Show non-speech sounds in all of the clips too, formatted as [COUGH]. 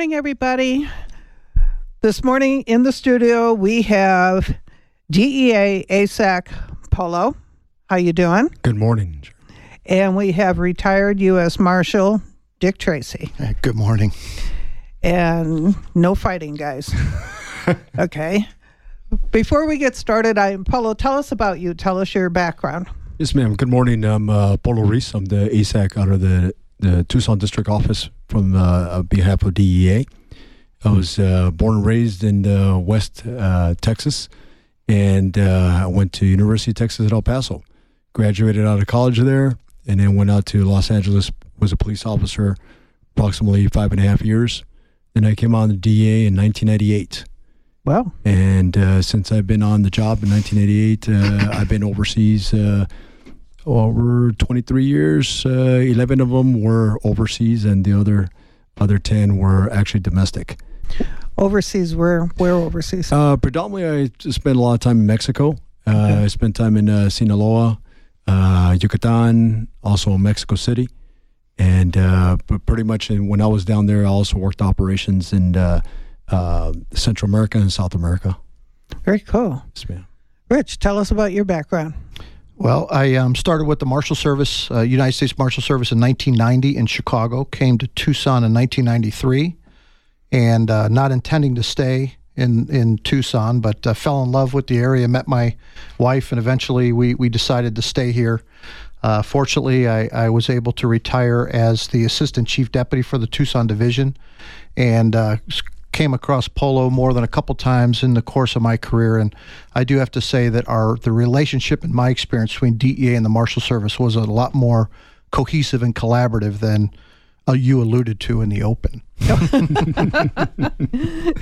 morning, everybody. This morning in the studio we have DEA ASAC Polo. How you doing? Good morning. And we have retired U.S. Marshal Dick Tracy. Good morning. And no fighting, guys. [LAUGHS] okay. Before we get started, I Polo, tell us about you. Tell us your background. Yes, ma'am. Good morning. I'm uh, Polo Reese. I'm the ASAC out of the, the Tucson District Office from uh, behalf of DEA. I was uh, born and raised in uh, West uh, Texas, and uh, I went to University of Texas at El Paso. Graduated out of college there, and then went out to Los Angeles. Was a police officer, approximately five and a half years. Then I came on the DEA in 1998. Well, And uh, since I've been on the job in 1988, uh, I've been overseas uh, over 23 years. Uh, 11 of them were overseas, and the other other 10 were actually domestic. overseas, where where overseas? Uh, predominantly, I spent a lot of time in Mexico. Uh, Okay. I spent time in uh, Sinaloa, uh, Yucatan, also in Mexico City. And uh, but pretty much when I was down there, I also worked operations in uh, uh, Central America and South America. Very cool. Yes. Rich, tell us about your background. Well, I um, started with the Marshal Service, uh, United States Marshal Service, in 1990 in Chicago. Came to Tucson in 1993, and uh, not intending to stay in in Tucson, but uh, fell in love with the area. Met my wife, and eventually we we decided to stay here. Uh, fortunately, I, I was able to retire as the assistant chief deputy for the Tucson division, and uh, came across Polo more than a couple times in the course of my career. And I do have to say that our the relationship, in my experience, between DEA and the Marshal Service was a lot more cohesive and collaborative than uh, you alluded to in the open. [LAUGHS]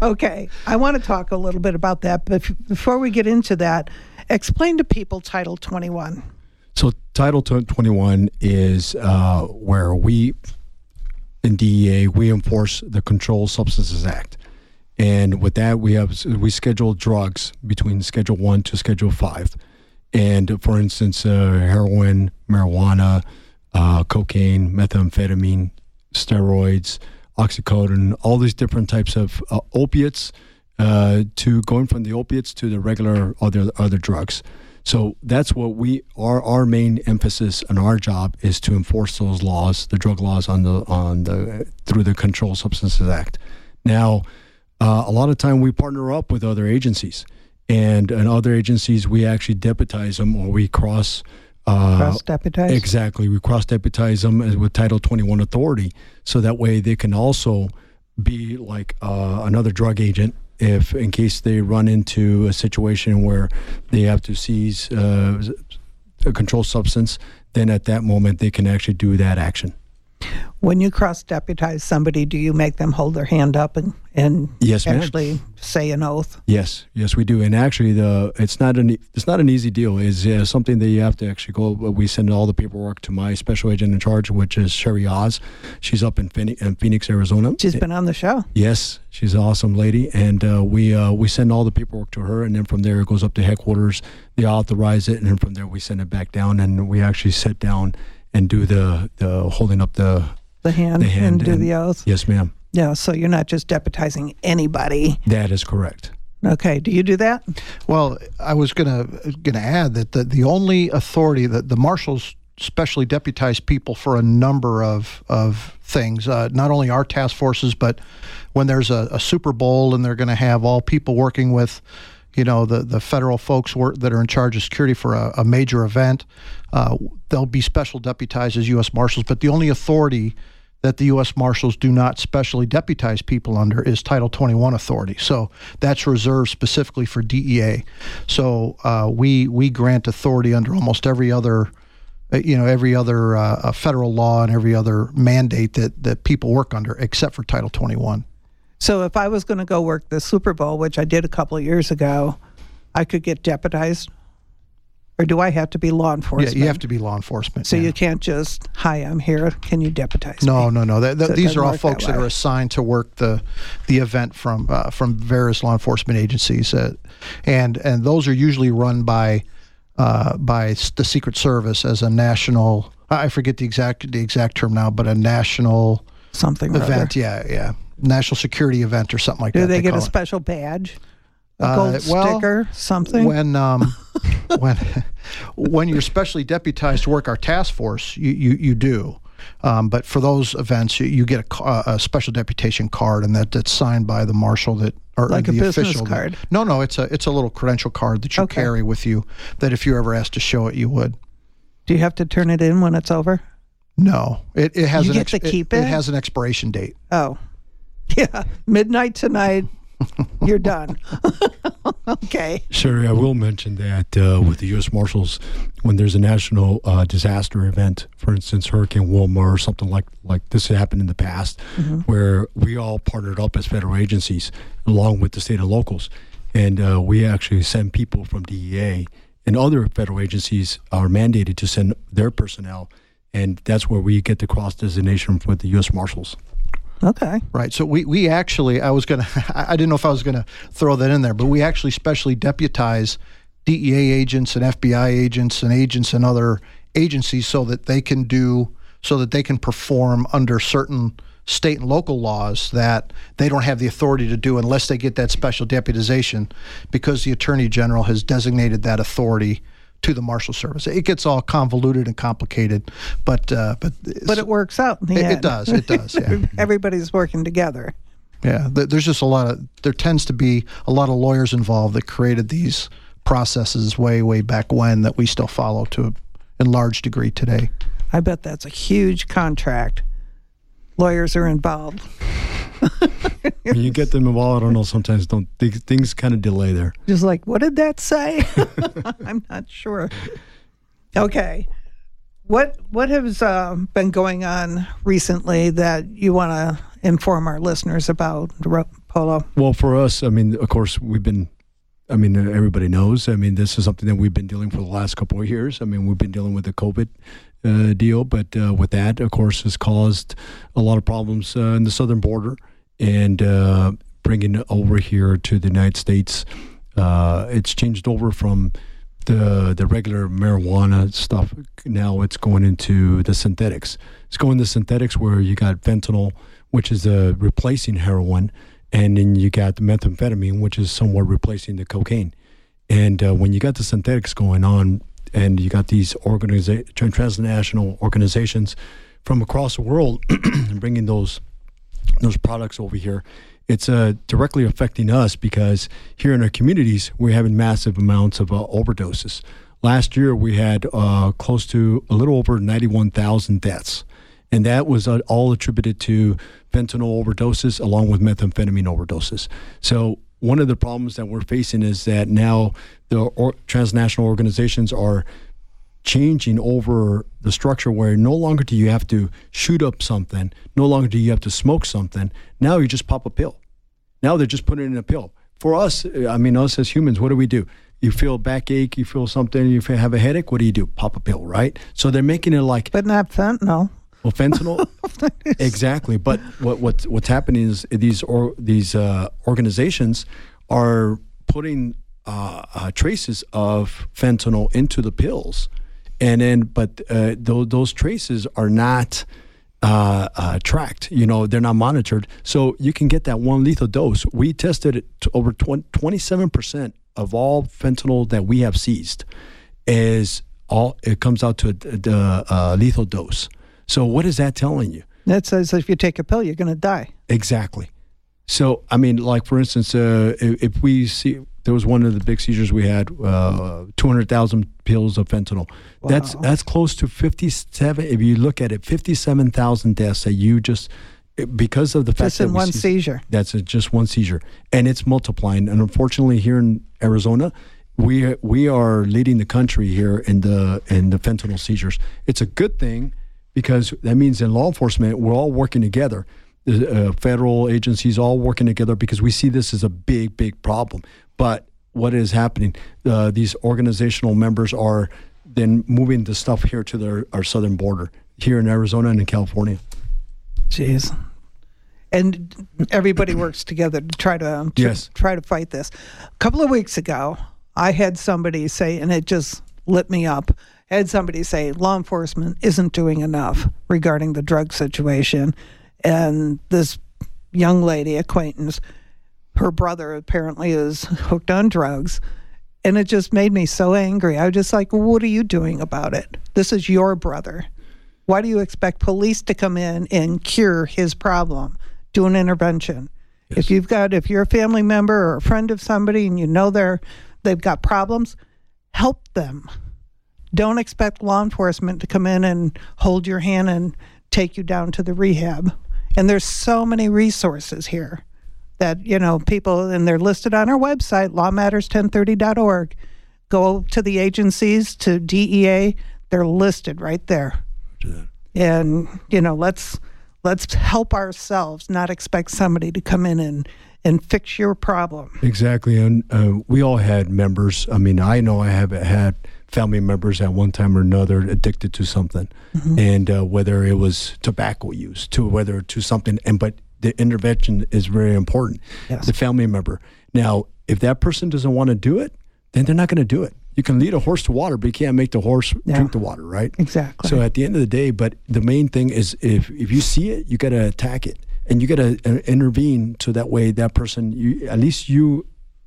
Okay, I want to talk a little bit about that, but before we get into that, explain to people Title 21. So Title 21 is uh, where we, in DEA, we enforce the Controlled Substances Act. And with that, we have we schedule drugs between Schedule One to Schedule Five, and for instance, uh, heroin, marijuana, uh, cocaine, methamphetamine, steroids, oxycodone, all these different types of uh, opiates, uh, to going from the opiates to the regular other other drugs. So that's what we our our main emphasis and our job is to enforce those laws, the drug laws on the on the through the Controlled Substances Act. Now, uh, a lot of time we partner up with other agencies, and in other agencies we actually deputize them or we cross. Uh, Cross deputized? Exactly. We cross deputize them with Title 21 authority. So that way they can also be like uh, another drug agent if, in case they run into a situation where they have to seize uh, a controlled substance, then at that moment they can actually do that action. When you cross deputize somebody, do you make them hold their hand up and, and Yes, ma'am. actually say an oath? Yes, yes, we do. And actually, the it's not an it's not an easy deal. It's uh, something that you have to actually go. We send all the paperwork to my special agent in charge, which is Cheri Oz. She's up in Phoenix, in Phoenix Arizona. She's been on the show. Yes, she's an awesome lady, and uh, we uh, we send all the paperwork to her, and then from there it goes up to headquarters. They authorize it, and then from there we send it back down, and we actually sit down and do the the holding up the The hand, the hand and do and- the oath. yes, ma'am. Yeah, so you're not just deputizing anybody. That is correct. Okay, do you do that? Well, I was gonna gonna add that the, the only authority that the marshals specially deputize people for a number of of things. Uh, not only our task forces, but when there's a, a Super Bowl and they're going to have all people working with, you know, the the federal folks work, that are in charge of security for a, a major event, uh, they'll be special deputized as U.S. Marshals. But the only authority that the U.S. Marshals do not specially deputize people under is Title 21 authority. So that's reserved specifically for DEA. So uh, we we grant authority under almost every other, uh, you know, every other uh, federal law and every other mandate that that people work under, except for Title 21. So if I was going to go work the Super Bowl, which I did a couple of years ago, I could get deputized? Or do I have to be law enforcement? Yeah, you have to be law enforcement. So yeah. you can't just, hi, I'm here. Can you deputize No, me? no, no. That, that- So these are all work that folks that, are assigned to work the the event from uh, from various law enforcement agencies, uh, and and those are usually run by uh, by the Secret Service as a national. I forget the exact the exact term now, but a national something. event. Yeah, yeah, national security event or something like Do that. Do they, get a it. special badge, a Uh, gold well, sticker, something? when um, [LAUGHS] when when you're specially deputized to work our task force, you you, you do. Um, but for those events, you, you get a, a special deputation card, and that, that's signed by the marshal that or Like the official. that- card? no, no, it's a it's a little credential card that you Okay. carry with you. That if you're ever asked to show it, you would. Do you have to turn it in when it's over? No, it, it has You an get to keep it, it? has an expiration date. Oh, [LAUGHS] yeah, midnight tonight. You're done. [LAUGHS] okay. Sherry, I will mention that uh, with the U.S. Marshals, when there's a national uh, disaster event, for instance, Hurricane Wilma or something like like this happened in the past, where we all partnered up as federal agencies along with the state and locals, and uh, we actually send people from DEA and other federal agencies are mandated to send their personnel, and that's where we get the cross designation with the U.S. Marshals. Okay. Right. So we, we actually, I was going [LAUGHS] to, I didn't know if I was going to throw that in there, but we actually specially deputize DEA agents and FBI agents and agents and other agencies so that they can do, so that they can perform under certain state and local laws that they don't have the authority to do unless they get that special deputization because the Attorney General has designated that authority to the Marshal Service. It gets all convoluted and complicated, but, uh, but, But it works out in the it, end. it does. It does. Yeah. [LAUGHS] Everybody's working together. Yeah, there's just a lot of there tends to be a lot of lawyers involved that created these processes way way back when that we still follow to a in large degree today. I bet that's a huge contract. Lawyers are involved. [LAUGHS] When you get them involved, I don't know. Sometimes don't things, kind of delay there. Just like, what did that say? [LAUGHS] I'm not sure. Okay. What what has uh, been going on recently that you want to inform our listeners about, Polo? Well, for us, I mean, of course, we've been. I mean, everybody knows. I mean, this is something that we've been dealing for the last couple of years. I mean, we've been dealing with the COVID uh, deal, but uh, with that, of course, has caused a lot of problems uh, in the southern border and uh, bringing over here to the United States. Uh, it's changed over from the the regular marijuana stuff. Now it's going into the synthetics. It's going to synthetics where you got fentanyl, which is uh, replacing heroin, and then you got the methamphetamine, which is somewhat replacing the cocaine. And uh, when you got the synthetics going on, and you got these organiza- transnational organizations from across the world [CLEARS THROAT] bringing those those products over here, it's uh, directly affecting us because here in our communities we're having massive amounts of uh, overdoses. Last year we had uh, close to a little over ninety-one thousand deaths, and that was uh, all attributed to fentanyl overdoses along with methamphetamine overdoses. So one of the problems that we're facing is that now the or- transnational organizations are changing over the structure where no longer do you have to shoot up something, no longer do you have to smoke something. Now you just pop a pill. Now they're just putting it in a pill. For us, I mean, us as humans, what do we do? You feel backache, you feel something, you feel- have a headache. What do you do? Pop a pill, right? So they're making it like But not fentanyl. well, fentanyl. [LAUGHS] exactly. But what what's what's happening is these or these uh, organizations are putting uh, uh, traces of fentanyl into the pills, and then but uh, those those traces are not. Uh, uh, tracked, you know, they're not monitored. So you can get that one lethal dose. We tested over 27% of all fentanyl that we have seized is all, it comes out to the uh, lethal dose. So what is that telling you? That says if you take a pill, you're going to die. Exactly. So I mean, like for instance, uh, if, if we see there was one of the big seizures we had, uh, two hundred thousand pills of fentanyl. That's that's close to fifty-seven. If you look at it, fifty-seven thousand deaths that you just because of the fact Just in one seize- seizure. That's a, just one seizure, and it's multiplying. And unfortunately, here in Arizona, we we are leading the country here in the in the fentanyl seizures. It's a good thing because that means in law enforcement we're all working together. The uh, federal agencies all working together because we see this as a big, big problem. But what is happening? Uh, these organizational members are then moving the stuff here to their, our southern border, here in Arizona and in California. Jeez. And everybody works together to try to, to Yes. try to fight this. A couple of weeks ago, I had somebody say, and it just lit me up. I had somebody say law enforcement isn't doing enough regarding the drug situation, and this young lady acquaintance, her brother apparently is hooked on drugs. And it just made me so angry. I was just like, what are you doing about it? This is your brother. Why do you expect police to come in and cure his problem, do an intervention? Yes. If you've got, if you're a family member or a friend of somebody and you know they're, they've got problems, help them. Don't expect law enforcement to come in and hold your hand and take you down to the rehab. And there's so many resources here that, you know, people, and they're listed on our website, lawmatters1030.org. Go to the agencies, to DEA, they're listed right there. And, you know, let's let's help ourselves, not expect somebody to come in and and fix your problem. Exactly, and uh, we all had members. I mean, I know I have had family members at one time or another addicted to something, mm-hmm. and uh, whether it was tobacco use, to whether to something, and but the intervention is very important. Yes. The family member. Now, if that person doesn't want to do it, then they're not going to do it. You can lead a horse to water, but you can't make the horse yeah. drink the water, right? Exactly. So at the end of the day, but the main thing is if if you see it, you got to attack it, and you got to uh, intervene so that way that person, you at least you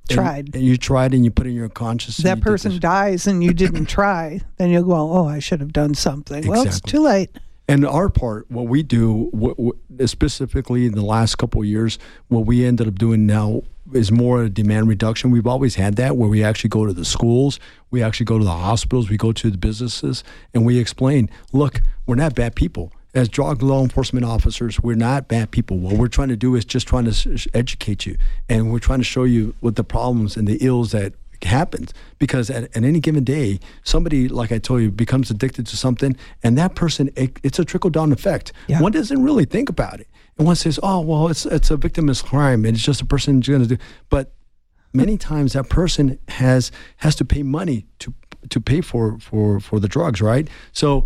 tried. And, and you tried and you put in your conscious. That person dies and you didn't try, then you'll go, oh, I should have done something. Exactly. Well, it's too late. And our part, what we do, what, what, specifically in the last couple of years, what we ended up doing now is more a demand reduction. We've always had that where we actually go to the schools, we actually go to the hospitals, we go to the businesses, and we explain, look, we're not bad people as drug law enforcement officers, we're not bad people. What we're trying to do is just trying to educate you, and we're trying to show you what the problems and the ills that happens because at, at, any given day somebody like i told you becomes addicted to something and that person it, it's a trickle down effect yeah. one doesn't really think about it and one says oh well it's it's a victimless crime and it's just a person going to do but many times that person has has to pay money to to pay for for for the drugs right so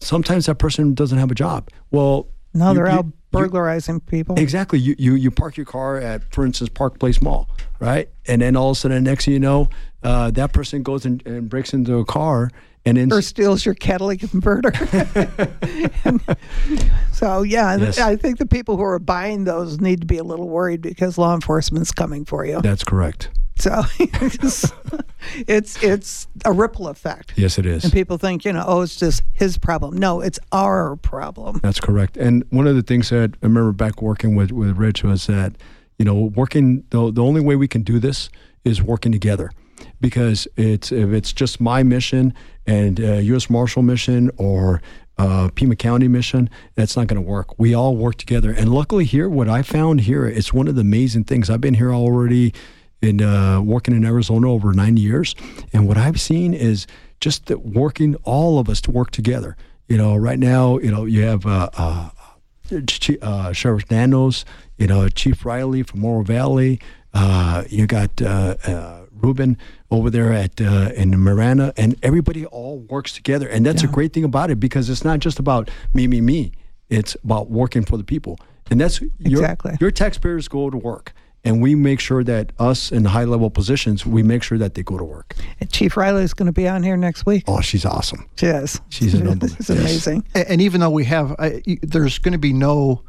sometimes that person doesn't have a job. Well, no, they're out burglarizing you, people. Exactly. You, you you park your car at, for instance, Park Place Mall, right? And then all of a sudden, next thing you know, uh, that person goes and, and, breaks into a car and then or steals your catalytic converter. [LAUGHS] and, so yeah, yes. I think the people who are buying those need to be a little worried because law enforcement's coming for you. That's correct. So it's, [LAUGHS] it's it's a ripple effect. Yes, it is. And people think, you know, oh, it's just his problem. No, it's our problem. That's correct. And one of the things that I remember back working with with Rich was that, you know, working the the only way we can do this is working together, because it's if it's just my mission and uh, U.S. Marshal mission or uh, Pima County mission, that's not going to work. We all work together. And luckily here, what I found here, it's one of the amazing things. I've been here already in uh, working in Arizona over nine years, and what I've seen is just that working all of us to work together. You know, right now, you know, you have uh, uh, uh Sheriff Nanos, you know, Chief Riley from Oro Valley. Uh, you got uh, Ruben over there at in Marana, and everybody all works together, and that's yeah. a great thing about it because it's not just about me, me, me. It's about working for the people, and that's your, exactly your taxpayers go to work and we make sure that us in high level positions, we make sure that they go to work. And Chief Riley is going to be on here next week. Oh, she's awesome. She is. She's an unbelievable. It's [LAUGHS] amazing. Yes. And even though we have, there's going to be no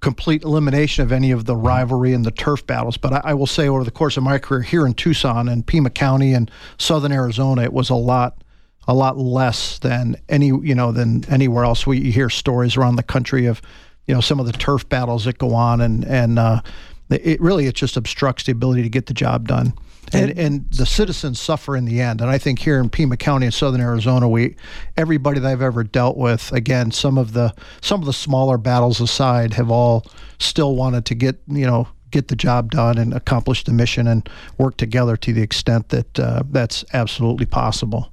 complete elimination of any of the rivalry and the turf battles. But I, I, will say, over the course of my career here in Tucson and Pima County and Southern Arizona, it was a lot, a lot less than any, you know, than anywhere else. We hear stories around the country of, you know, some of the turf battles that go on, and and uh, it really it just obstructs the ability to get the job done. And, and the citizens suffer in the end. And I think here in Pima County in southern Arizona, we everybody that I've ever dealt with, again, some of the some of the smaller battles aside, have all still wanted to get you know get the job done and accomplish the mission and work together to the extent that uh, that's absolutely possible.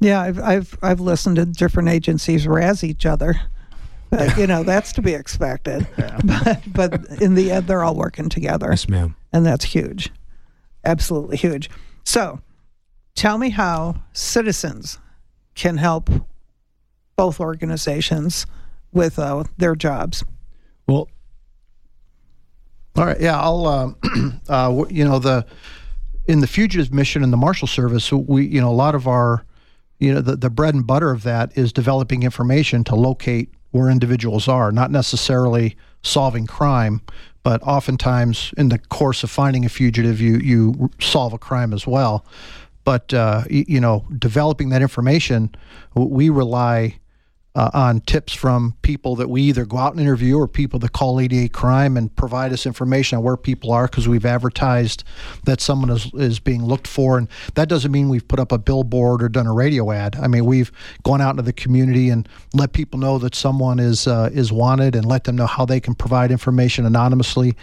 Yeah, I've, I've I've listened to different agencies razz each other but, you know, [LAUGHS] that's to be expected. Yeah. [LAUGHS] But, but in the end, they're all working together. Yes, ma'am. And that's huge. Absolutely huge. So tell me how citizens can help both organizations with uh, their jobs. Well, all right. Yeah, I'll. Uh, [CLEARS THROAT] uh, you know the in the fugitive mission in the Marshal Service, we you know a lot of our you know the, the bread and butter of that is developing information to locate where individuals are, not necessarily solving crime, but oftentimes in the course of finding a fugitive, you you solve a crime as well. But uh, you know, developing that information, we rely uh, on tips from people that we either go out and interview or people that call 88 crime and provide us information on where people are because we've advertised that someone is, is being looked for. And that doesn't mean we've put up a billboard or done a radio ad. I mean we've gone out into the community and let people know that someone is uh, is wanted and let them know how they can provide information anonymously.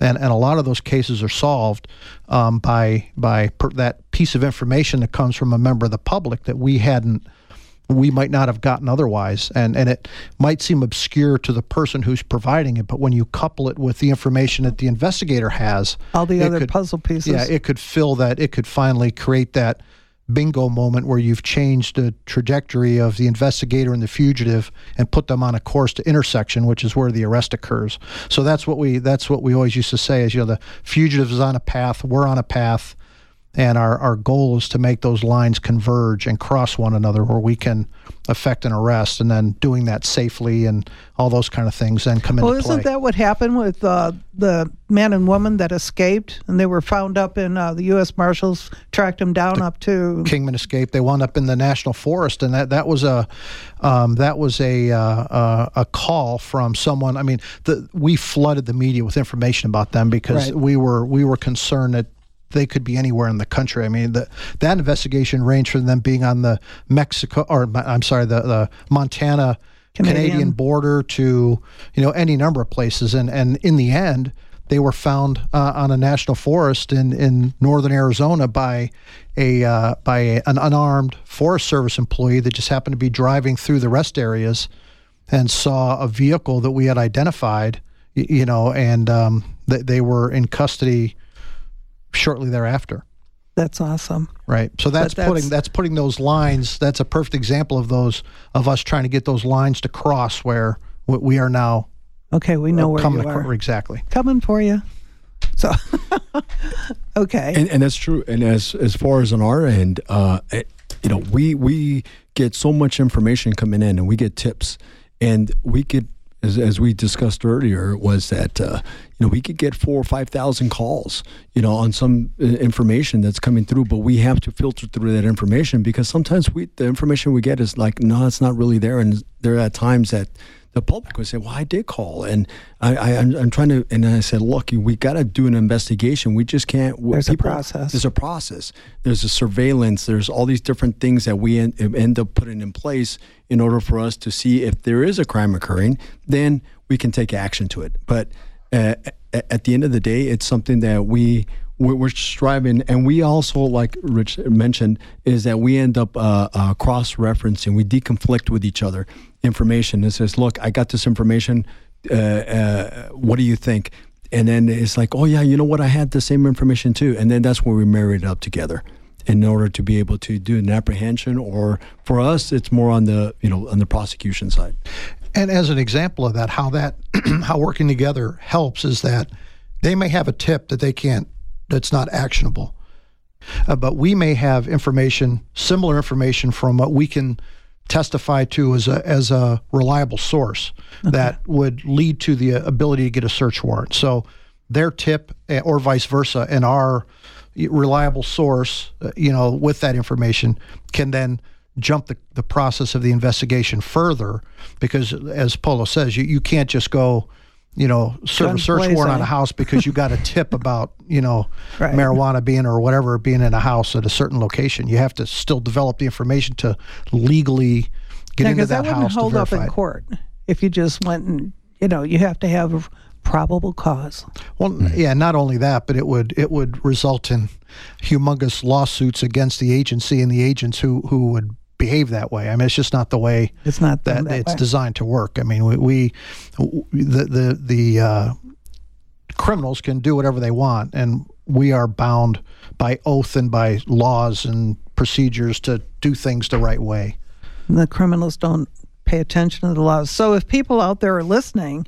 And, and a lot of those cases are solved um, by by per, that piece of information that comes from a member of the public that we hadn't we might not have gotten otherwise. And, and it might seem obscure to the person who's providing it, but when you couple it with the information that the investigator has, all the other could, puzzle pieces. Yeah, it could fill that, it could finally create that bingo moment where you've changed the trajectory of the investigator and the fugitive and put them on a course to intersection which is where the arrest occurs so that's what we that's what we always used to say is you know the fugitive is on a path we're on a path and our, our goal is to make those lines converge and cross one another where we can effect an arrest and then doing that safely and all those kind of things then come well, into play. Well, isn't that what happened with uh, the man and woman that escaped and they were found up in uh, the U.S. Marshals tracked them down the up to Kingman escaped. They wound up in the national forest, and that that was a um, that was a uh, uh, a call from someone. I mean, the, we flooded the media with information about them because right. we were we were concerned that they could be anywhere in the country. I mean, the, that investigation ranged from them being on the Mexico, or I'm sorry, the, the Montana Canadian. Canadian. border to you know any number of places, and and in the end, they were found uh, on a national forest in in northern Arizona by a uh, by a, an unarmed Forest Service employee that just happened to be driving through the rest areas and saw a vehicle that we had identified, you know, and um, they, they were in custody shortly thereafter. That's awesome. Right. So that's, that's, putting that's putting those lines. That's a perfect example of those of us trying to get those lines to cross where we are now. Okay, we know where coming you are. Exactly. Coming for you. So, [LAUGHS] okay. And, and that's true. And as as far as on our end, uh, it, you know, we we get so much information coming in, and we get tips, and we get as, as we discussed earlier, was that uh, you know we could get four or five thousand calls, you know, on some uh, information that's coming through, but we have to filter through that information because sometimes we the information we get is like, no, it's not really there, and there are times that the public would say, "Well, I did call," and I, I am I'm trying to, and I said, "Look, we got to do an investigation. We just can't." There's people, a process. There's a process. There's a surveillance. There's all these different things that we end, end up putting in place in order for us to see if there is a crime occurring. Then we can take action to it. But uh, at the end of the day, it's something that we we're striving, and we also, like Rich mentioned, is that we end up uh, uh, cross-referencing. We deconflict with each other information. It says, "Look, I got this information. Uh, uh, what do you think?" And then it's like, "Oh yeah, you know what? I had the same information too." And then that's where we marry it up together in order to be able to do an apprehension. Or for us, it's more on the you know on the prosecution side. And as an example of that, how that [CLEARS THROAT] how working together helps is that they may have a tip that they can't that's not actionable. Uh, but we may have information, similar information from what we can testify to as a, as a reliable source okay. that would lead to the ability to get a search warrant. So their tip eh, or vice versa and our reliable source, uh, you know, with that information can then jump the, the process of the investigation further because as Polo says, you, you can't just go you know, serve a search warrant on a house because you got a tip about, you know, [LAUGHS] right. marijuana being or whatever being in a house at a certain location. You have to still develop the information to legally get yeah, into that, that house. hold up in court if you just went and you know you have to have probable cause. Well, yeah, not only that, but it would it would result in humongous lawsuits against the agency and the agents who who would behave that way. I mean, it's just not the way it's not that, that it's way. designed to work. I mean, we, we the the the uh, criminals can do whatever they want, and we are bound by oath and by laws and procedures to do things the right way. And the criminals don't pay attention to the laws. So if people out there are listening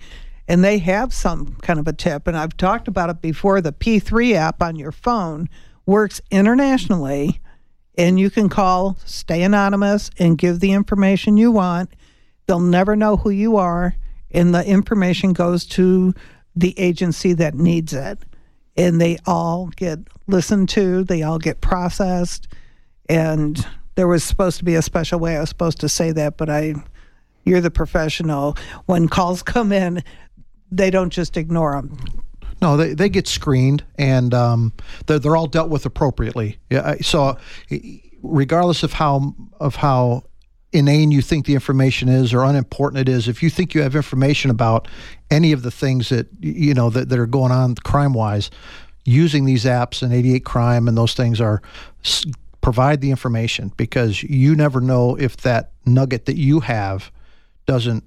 and they have some kind of a tip, and I've talked about it before, the P3 app on your phone works internationally and you can call, stay anonymous, and give the information you want. They'll never know who you are, and the information goes to the agency that needs it. And they all get listened to, they all get processed. And there was supposed to be a special way I was supposed to say that, but I, you're the professional. When calls come in, they don't just ignore them. No, they, they get screened and um, they're, they're all dealt with appropriately. Yeah, so regardless of how of how inane you think the information is or unimportant it is, if you think you have information about any of the things that you know that, that are going on crime wise, using these apps and 88 Crime and those things are provide the information because you never know if that nugget that you have doesn't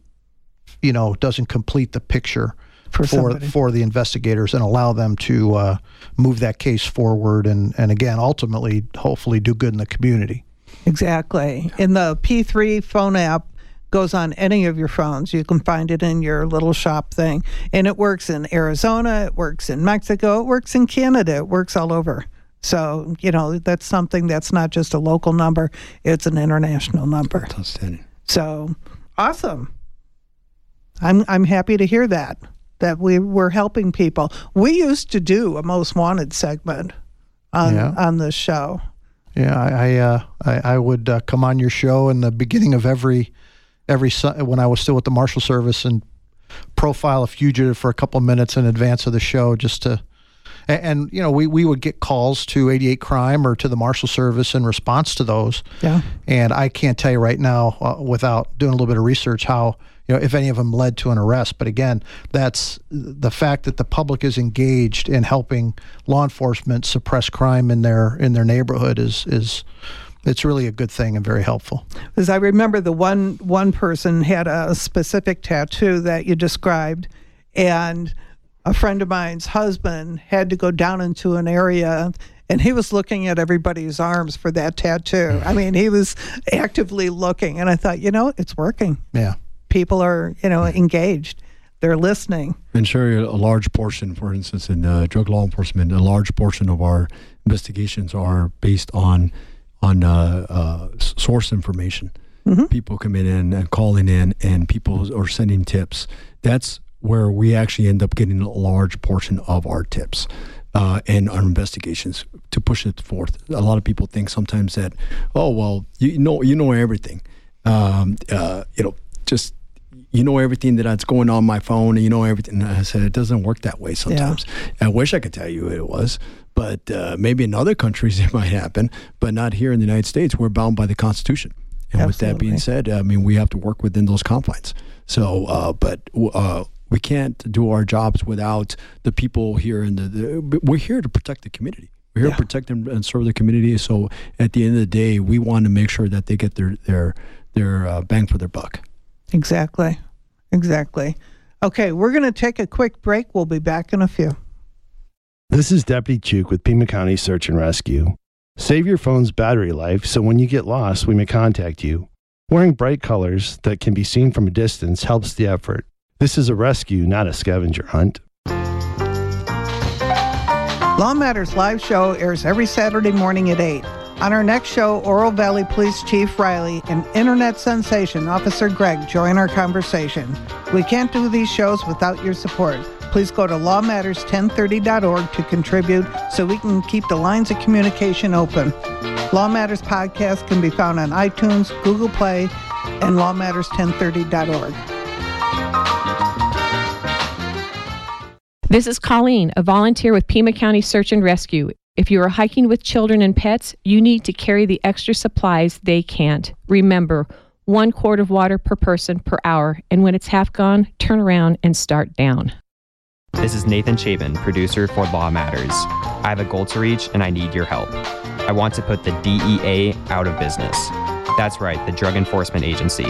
you know doesn't complete the picture For for for the investigators and allow them to uh, move that case forward and and again ultimately hopefully do good in the community. Exactly. And the P3 phone app goes on any of your phones. You can find it in your little shop thing. And it works in Arizona, it works in Mexico, it works in Canada, it works all over. So, you know, that's something that's not just a local number, it's an international number. Outstanding. So, awesome. I'm I'm happy to hear that that we were helping people. We used to do a most wanted segment on Yeah. on this show. Yeah, I I, uh, I, I would uh, come on your show in the beginning of every every when I was still with the Marshal Service and profile a fugitive for a couple of minutes in advance of the show just to and, and you know we, we would get calls to 88 crime or to the marshal service in response to those Yeah. and i can't tell you right now uh, without doing a little bit of research how you know if any of them led to an arrest but again that's the fact that the public is engaged in helping law enforcement suppress crime in their in their neighborhood is is it's really a good thing and very helpful Because I remember the one one person had a specific tattoo that you described, and a friend of mine's husband had to go down into an area and he was looking at everybody's arms for that tattoo. I mean, he was actively looking, and I thought, you know, it's working. yeah People are, you know, engaged. They're listening. And sure, a large portion, for instance, in uh, drug law enforcement, a large portion of our investigations are based on on uh, uh, source information. People coming in and calling in, and people are sending tips. That's where we actually end up getting a large portion of our tips uh, and our investigations to push it forth. A lot of people think sometimes that, oh well, you know, you know everything. Um, uh, you know, just you know everything that's going on my phone and you know everything. And I said, it doesn't work that way sometimes. I wish I could tell you it was, but uh, maybe in other countries [LAUGHS] it might happen, but not here in the United States. We're bound by the Constitution. And with that being said, I mean, we have to work within those confines. So, uh, but uh, we can't do our jobs without the people here in the, the we're here to protect the community. We're here Yeah. to protect them and serve the community. So at the end of the day, we want to make sure that they get their, their, their uh, bang for their buck. Exactly. Exactly. Okay, we're going to take a quick break. We'll be back in a few. This is Deputy Chuke with Pima County Search and Rescue. Save your phone's battery life so when you get lost, we may contact you. Wearing bright colors that can be seen from a distance helps the effort. This is a rescue, not a scavenger hunt. Law Matters live show airs every Saturday morning at 8. On our next show, Oro Valley Police Chief Riley and internet sensation Officer Greg join our conversation. We can't do these shows without your support. Please go to lawmatters1030.org to contribute so we can keep the lines of communication open. Law Matters podcast can be found on iTunes, Google Play, and lawmatters1030.org. This is Colleen, a volunteer with Pima County Search and Rescue. If you are hiking with children and pets, you need to carry the extra supplies they can't. Remember, one quart of water per person per hour, and when it's half gone, turn around and start down. This is Nathan Chapin, producer for Law Matters. I have a goal to reach and I need your help. I want to put the DEA out of business. That's right, the Drug Enforcement Agency.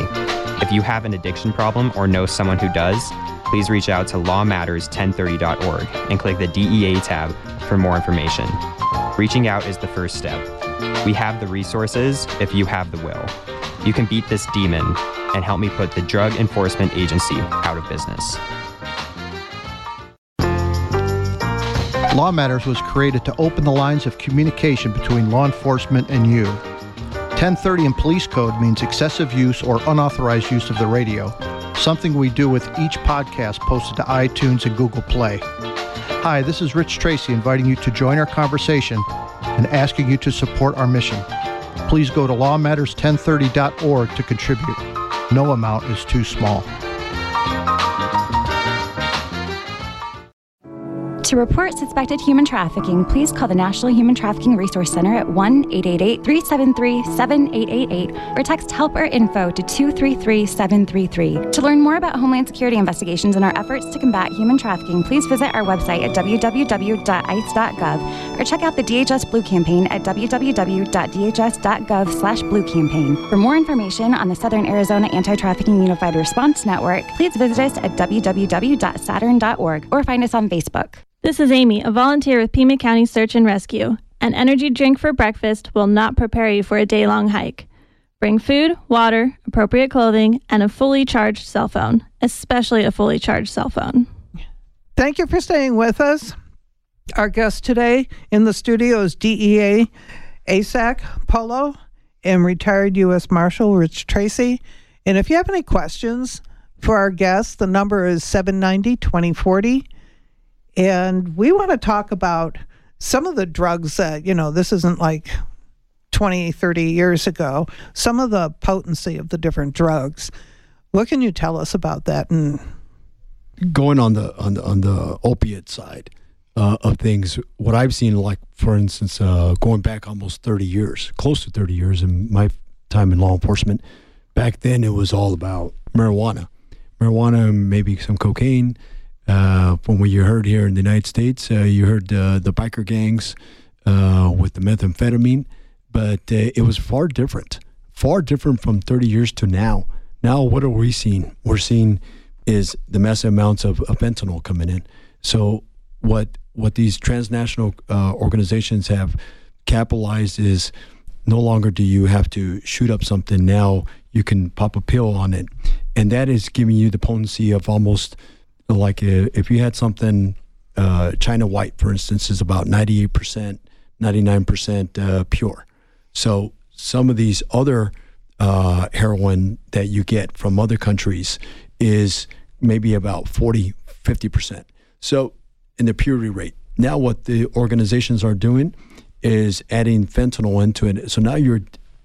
If you have an addiction problem or know someone who does, please reach out to lawmatters1030.org and click the DEA tab for more information. Reaching out is the first step. We have the resources if you have the will. You can beat this demon and help me put the Drug Enforcement Agency out of business. Law Matters was created to open the lines of communication between law enforcement and you. 1030 in police code means excessive use or unauthorized use of the radio, something we do with each podcast posted to iTunes and Google Play. Hi, this is Rich Tracy inviting you to join our conversation and asking you to support our mission. Please go to lawmatters1030.org to contribute. No amount is too small. To report suspected human trafficking, please call the National Human Trafficking Resource Center at 1 888 373 7888 or text help or info to 233 733. To learn more about Homeland Security investigations and our efforts to combat human trafficking, please visit our website at www.ice.gov or check out the DHS Blue Campaign at www.dhs.gov slash blue campaign. For more information on the Southern Arizona Anti-Trafficking Unified Response Network, please visit us at www.saturn.org or find us on Facebook. This is Amy, a volunteer with Pima County Search and Rescue. An energy drink for breakfast will not prepare you for a day long hike. Bring food, water, appropriate clothing, and a fully charged cell phone, especially a fully charged cell phone. Thank you for staying with us. Our guest today in the studio is DEA ASAC Polo and retired U.S. Marshal Rich Tracy. And if you have any questions for our guest, the number is 790 2040. And we want to talk about some of the drugs that, you know, this isn't like 20, 30 years ago, some of the potency of the different drugs. What can you tell us about that? And going on the on the on the opiate side uh, of things, what I've seen, like for instance, uh, going back almost 30 years, close to 30 years in my time in law enforcement, back then it was all about marijuana, marijuana, maybe some cocaine, uh, from what you heard here in the United States, uh, you heard uh, the biker gangs uh, with the methamphetamine, but uh, it was far different, far different from 30 years to now. Now, what are we seeing? We're seeing is the massive amounts of, of fentanyl coming in. So, what what these transnational organizations have capitalized is no longer do you have to shoot up something. Now you can pop a pill on it, and that is giving you the potency of almost like if you had something uh, China white, for instance, is about 98%, 99% uh, pure. So some of these other uh, heroin that you get from other countries is maybe about 40, 50%. So in the purity rate. Now what the organizations are doing is adding fentanyl into it. So now you're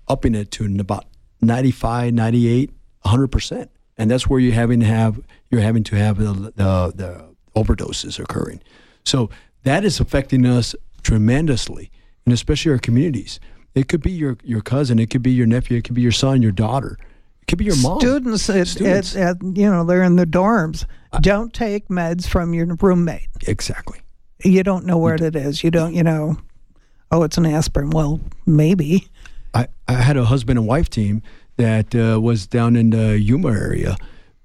upping it to about 95, 98, 100%. And that's where you're having to have you're having to have the, the, the overdoses occurring. So that is affecting us tremendously, and especially our communities. It could be your, your cousin, it could be your nephew, it could be your son, your daughter, it could be your mom. Students, at, Students. At, at, you know, they're in the dorms. don't take meds from your roommate. Exactly. You don't know where it is. You don't, you know, oh, it's an aspirin. Well, maybe. I, I had a husband and wife team that uh, was down in the Yuma area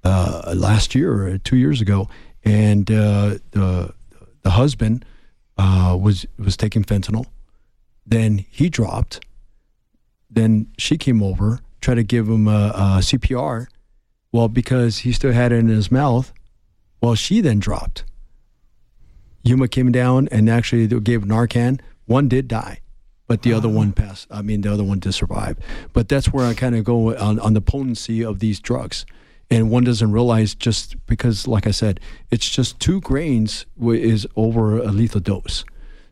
uh, last year or two years ago, and uh, the the husband uh, was was taking fentanyl. Then he dropped. Then she came over, tried to give him a, a CPR. Well, because he still had it in his mouth, well, she then dropped. Yuma came down and actually gave Narcan. One did die, but the other one passed. I mean, the other one did survive. But that's where I kind of go on, on the potency of these drugs. And one doesn't realize just because, like I said, it's just two grains is over a lethal dose.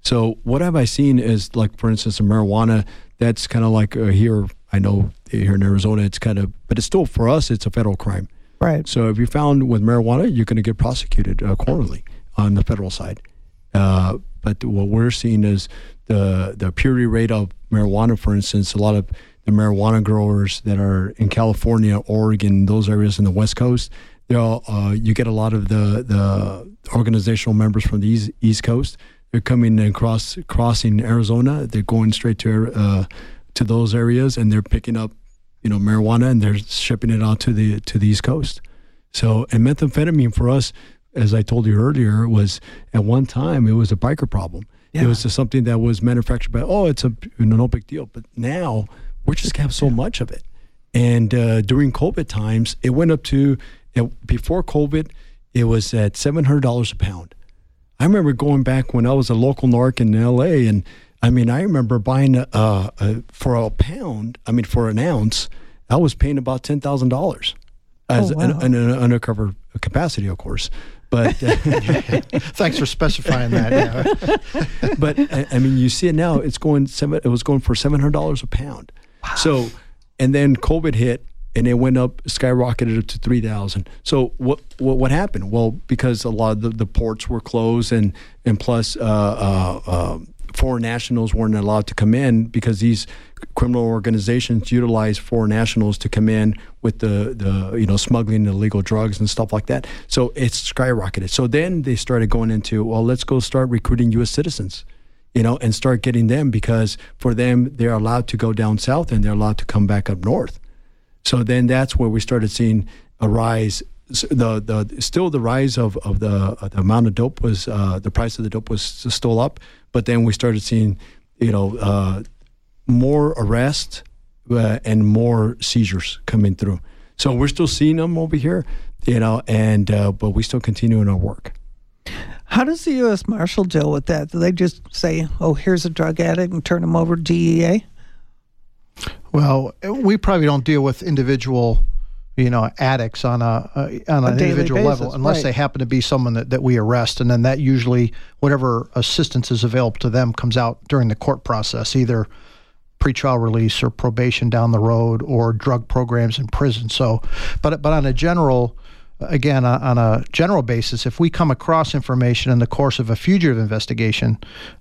So what have I seen is like, for instance, a marijuana. That's kind of like uh, here. I know here in Arizona, it's kind of, but it's still for us, it's a federal crime. Right. So if you're found with marijuana, you're going to get prosecuted uh, quarterly on the federal side. Uh, but what we're seeing is the the purity rate of marijuana, for instance, a lot of the marijuana growers that are in California, Oregon, those areas in the West Coast, they're all, uh, you get a lot of the the organizational members from the East, East Coast. They're coming across crossing Arizona. They're going straight to uh, to those areas, and they're picking up, you know, marijuana, and they're shipping it out to the to the East Coast. So, and methamphetamine for us, as I told you earlier, it was at one time it was a biker problem. It was just something that was manufactured by oh, it's a you know, no big deal. But now we're just have so much of it. And uh, during COVID times, it went up to before COVID, it was at seven hundred dollars a pound. I remember going back when I was a local narc in L.A. and I mean, I remember buying a, a, for a pound. I mean, for an ounce, I was paying about ten thousand dollars as Oh, an, an, an undercover capacity, of course. But [LAUGHS] Thanks for specifying that. Yeah. [LAUGHS] but I, I mean, you see it now. It's going seven. It was going for seven hundred dollars a pound. So, and then COVID hit, and it went up, skyrocketed up to three thousand. So what, what what happened? Well, because a lot of the, the ports were closed, and and plus uh, uh, uh, foreign nationals weren't allowed to come in because these criminal organizations utilize foreign nationals to come in with the, the you know smuggling illegal drugs and stuff like that. So it's skyrocketed. So then they started going into well, let's go start recruiting U.S. citizens you know, and start getting them because for them, they're allowed to go down south and they're allowed to come back up north. So then that's where we started seeing a rise. The the still the rise of of the, uh, the amount of dope was uh, the price of the dope was still up, but then we started seeing you know uh, more arrests uh, and more seizures coming through. So we're still seeing them over here, you know, and uh, but we still continuing our work. How does the U.S. Marshal deal with that? Do they just say, "Oh, here's a drug addict," and turn him over to DEA? Well, we probably don't deal with individual, you know, addicts on a, a on A an individual level, unless right. they happen to be someone that, that we arrest, and then that usually whatever assistance is available to them comes out during the court process, either pretrial release or probation down the road or drug programs in prison. So, but but on a general again on on a general basis, if we come across information in the course of a fugitive investigation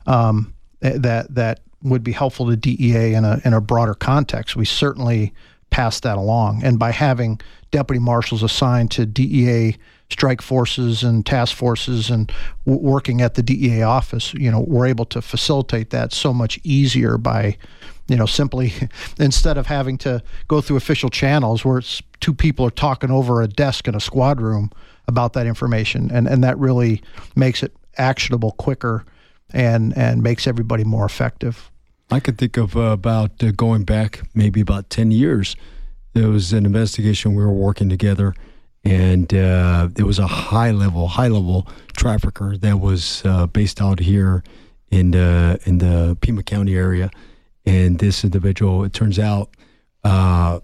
um, eh, that that would be helpful to DEA in a in a broader context, we certainly pass that along. And by having deputy marshals assigned to DEA strike forces and task forces and w- working at the DEA office, you know, we're able to facilitate that so much easier by you know, simply [LAUGHS] instead of having to go through official channels where it's two people are talking over a desk in a squad room about that information, and and that really makes it actionable quicker, and and makes everybody more effective. I could think of uh, about uh, going back maybe about 10 years. There was an investigation we were working together, and uh, there was a high level, high level trafficker that was uh, based out here in the in the Pima County area. And this individual, it turns out, uh,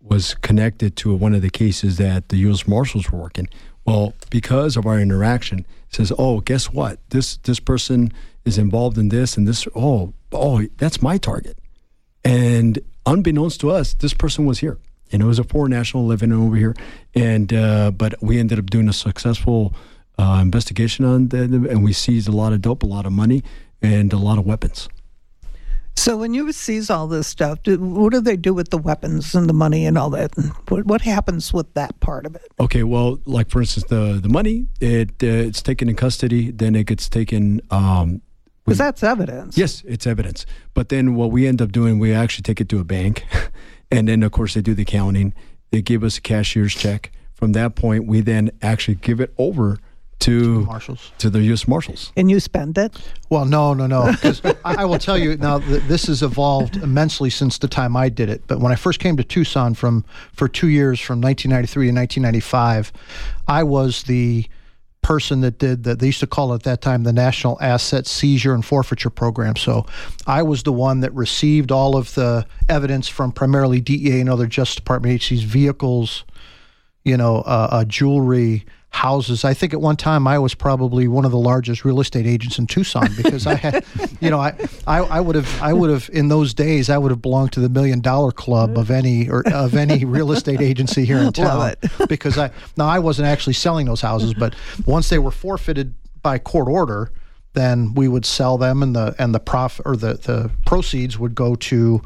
was connected to one of the cases that the U.S. Marshals were working. Well, because of our interaction, says, "Oh, guess what? This this person is involved in this and this. Oh, oh, that's my target." And unbeknownst to us, this person was here, and it was a foreign national living over here. And uh, but we ended up doing a successful uh, investigation on that, and we seized a lot of dope, a lot of money, and a lot of weapons. So when you seize all this stuff, do, what do they do with the weapons and the money and all that? What, what happens with that part of it? Okay, well, like for instance, the the money it uh, it's taken in custody, then it gets taken. Um, Because that's evidence. yes, it's evidence. But then what we end up doing, we actually take it to a bank, [LAUGHS] and then of course they do the counting. They give us a cashier's check. From that point, we then actually give it over to Marshals. to the U.S. Marshals. And you spend it. Well, no, no, no. Because I, I will tell you now, th- this has evolved immensely since the time I did it. But when I first came to Tucson from for two years, from 1993 to 1995, I was the person that did that. They used to call it at that time the National Asset Seizure and Forfeiture Program. So I was the one that received all of the evidence from primarily DEA and other Justice Department agencies, vehicles, you know, uh, uh, jewelry, houses. I think at one time I was probably one of the largest real estate agents in Tucson because I had, [LAUGHS] you know, I, I, I would have, I would have in those days, I would have belonged to the million dollar club of any or of any real estate agency here in [LAUGHS] town. Love [LAUGHS] because I now I wasn't actually selling those houses, but once they were forfeited by court order, then we would sell them and the and the prof or the the proceeds would go to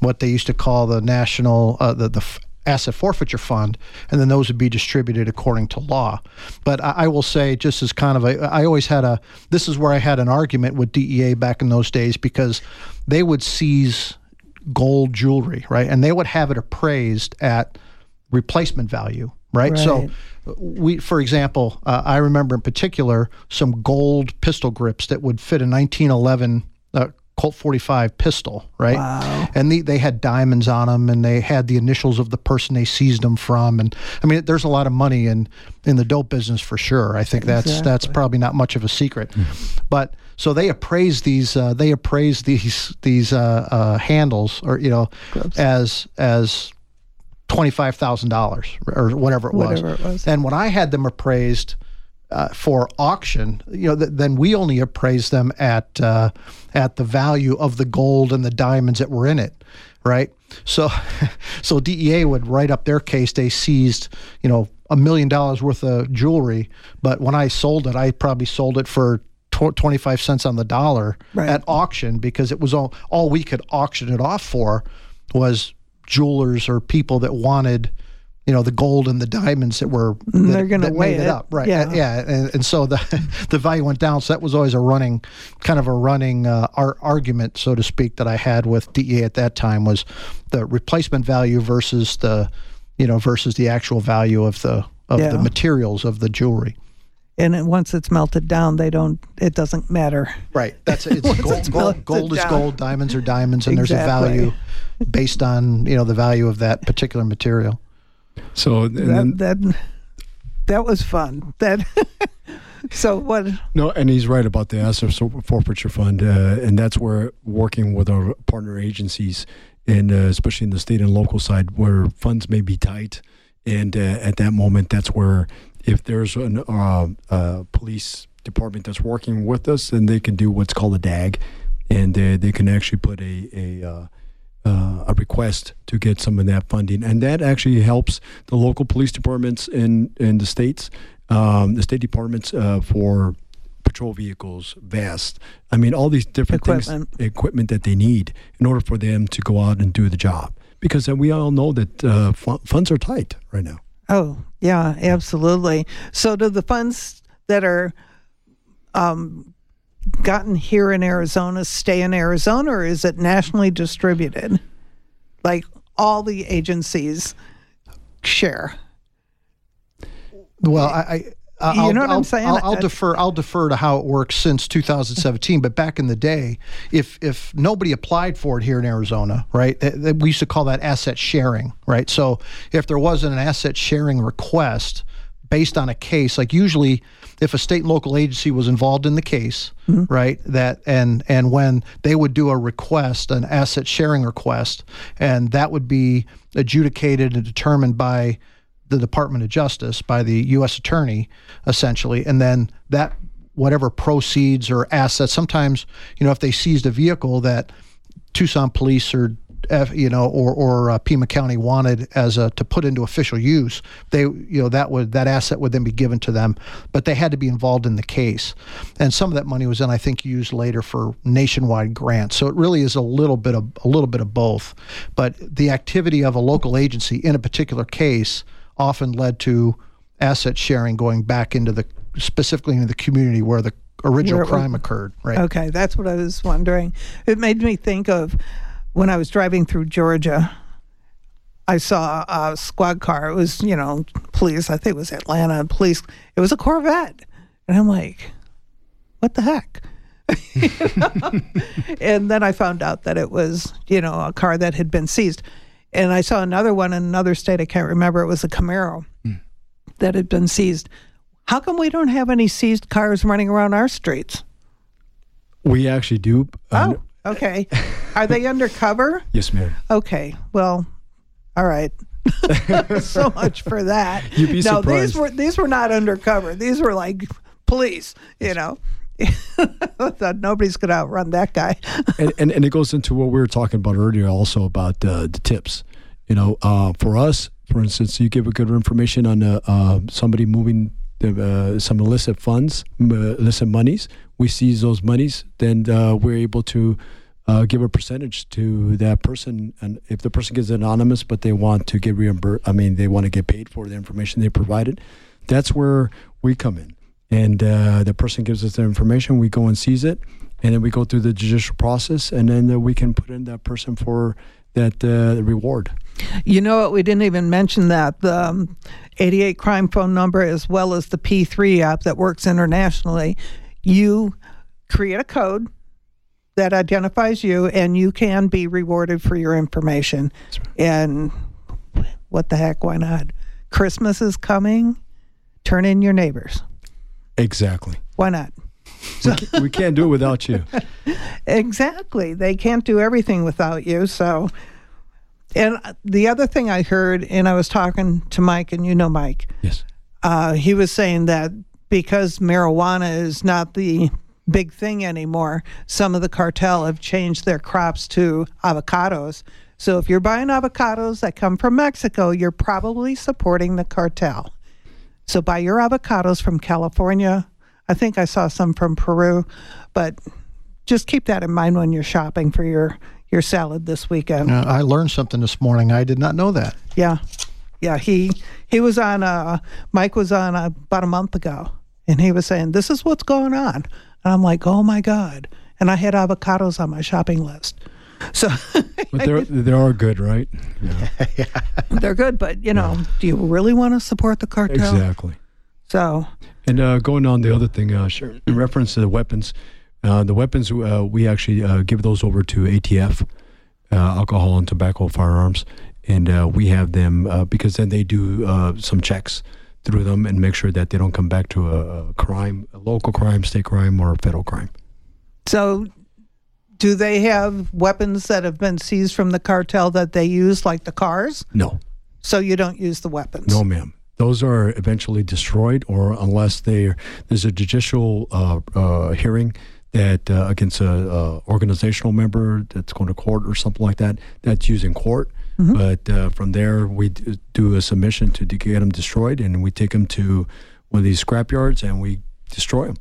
what they used to call the national uh, the the asset forfeiture fund and then those would be distributed according to law. But I, I will say just as kind of a i always had a this is where i had an argument with dea back in those days because they would seize gold jewelry right? And they would have it appraised at replacement value right, so we for example uh, i remember in particular some gold pistol grips that would fit a 1911 uh, colt 45 pistol right? Wow. and the, they had diamonds on them and they had the initials of the person they seized them from. And i mean there's a lot of money in in the dope business for sure. I think that's that's probably not much of a secret. But So they appraise these uh, they appraise these these uh, uh, handles or you know as as twenty five thousand dollars or whatever it Whatever it was. And when I had them appraised uh, for auction, you know, th- then we only appraised them at uh, at the value of the gold and the diamonds that were in it, right? So, [LAUGHS] so DEA would write up their case. They seized, you know, a million dollars worth of jewelry, but when I sold it, I probably sold it for 25 cents on the dollar Right. at auction because it was all all we could auction it off for was jewelers or people that wanted you know the gold and the diamonds that were that, they're gonna weigh it it. up right Yeah. Yeah and, and so the [LAUGHS] the value went down so that was always a running kind of a running uh, ar- argument so to speak that I had with DEA at that time was the replacement value versus the you know versus the actual value of the of Yeah. the materials of the jewelry And it, once it's melted down, they don't. It doesn't matter. Right. That's it. [LAUGHS] It's gold, it's gold, gold is gold, diamonds are diamonds, and there's a value [LAUGHS] based on you know the value of that particular material. So That that that was fun. That. [LAUGHS] so what? no, and he's right about the asset forfeiture fund, uh, and that's where working with our partner agencies, and uh, especially in the state and local side, where funds may be tight, and uh, at that moment, that's where if there's an uh, uh, police department that's working with us, then they can do what's called a DAG, and uh, they can actually put a a uh, a request to get some of that funding, and that actually helps the local police departments in in the states, um, the state departments uh, for patrol vehicles, vests. I mean, all these different Equipment. things, equipment that they need in order for them to go out and do the job. Because uh, we all know that uh, fu- funds are tight right now. Oh yeah, absolutely. So do the funds that are um, gotten here in Arizona stay in Arizona, or is it nationally distributed? Like all the agencies share. Well, I. I You know what I'm I'll- saying? I'll, I'll I- defer. I'll defer to how it works since 2017. but back in the day, if if nobody applied for it here in Arizona, right, we used to call that asset sharing, right? So if there wasn't an asset sharing request based on a case, like usually, if a state and local agency was involved in the case, mm-hmm. right, that and and when they would do a request, an asset sharing request, and that would be adjudicated and determined by the Department of Justice by the U.S. Attorney, essentially, and then that whatever proceeds or assets. Sometimes, you know, if they seized a vehicle that Tucson Police or you know, or or uh, Pima County wanted as a to put into official use, they you know that would that asset would then be given to them, but they had to be involved in the case, and some of that money was then I think used later for nationwide grants. So it really is a little bit of a little bit of both, but the activity of a local agency in a particular case often led to asset sharing going back into the specifically into the community where the original Where crime occurred. Right. Okay, that's what I was wondering. It made me think of when I was driving through Georgia. I saw a squad car. It was, you know, police. I think it was Atlanta police. It was a Corvette, and I'm like, "What the heck?" [LAUGHS] And then I found out that it was, you know, a car that had been seized. And I saw another one in another state. I can't remember. It was a Camaro that had been seized. How come we don't have any seized cars running around our streets? We actually do. uh, Oh, okay. Are they undercover? yes, ma'am. Okay. Well, all right. [LAUGHS] so much for that. You'd be no, surprised. these were these were not undercover. These were like police. You know. [LAUGHS] Thought nobody's gonna outrun that guy. [LAUGHS] and, and and it goes into what we were talking about earlier, also about uh, the tips. You know, uh, for us, for instance, you give a good information on uh, uh, somebody moving the, uh, some illicit funds, uh, illicit monies. We seize those monies, then uh, we're able to uh, give a percentage to that person. And if the person gets anonymous, but they want to get reimbursed, I mean, they want to get paid for the information they provided, that's where we come in. And uh, the person gives us the information, we go and seize it, and then we go through the judicial process, and then uh, we can put in that person for that uh, reward. You know what? We didn't even mention that the um, 88 crime phone number, as well as the P3 app that works internationally. You create a code that identifies you, and you can be rewarded for your information. And what the heck? Why not? Christmas is coming. Turn in your neighbors. Exactly. Why not? we, can't, we can't do it without you. [LAUGHS] Exactly. They can't do everything without you. So, and the other thing I heard, and I was talking to Mike, and you know Mike, Yes. uh, he was saying that because marijuana is not the big thing anymore, some of the cartel have changed their crops to avocados. So if you're buying avocados that come from Mexico, you're probably supporting the cartel. So buy your avocados from California. I think I saw some from Peru, but just keep that in mind when you're shopping for your your salad this weekend. Uh, I learned something this morning. I did not know that. Yeah, yeah. He he was on. Uh, Mike was on uh, about a month ago, and he was saying this is what's going on. And I'm like, oh my god! And I had avocados on my shopping list. So [LAUGHS] But they're they are good, right? [LAUGHS] Yeah, [LAUGHS] they're good, but you know, do you really want to support the cartel? Exactly. So And uh, going on the other thing, uh, sure. In reference to the weapons, uh, the weapons uh, we actually uh, give those over to ATF, uh, alcohol and tobacco firearms, and uh, we have them uh, because then they do uh, some checks through them and make sure that they don't come back to a, a crime, a local crime, state crime, or a federal crime. so. Do they have weapons that have been seized from the cartel that they use, like the cars? No, So you don't use the weapons. no, ma'am. Those are eventually destroyed, or unless they there's a judicial uh, uh, hearing that uh, against a organizational member that's going to court or something like that. That's used in court. But uh, from there, we d- do a submission to, to get them destroyed, and we take them to one of these scrap yards and we destroy them.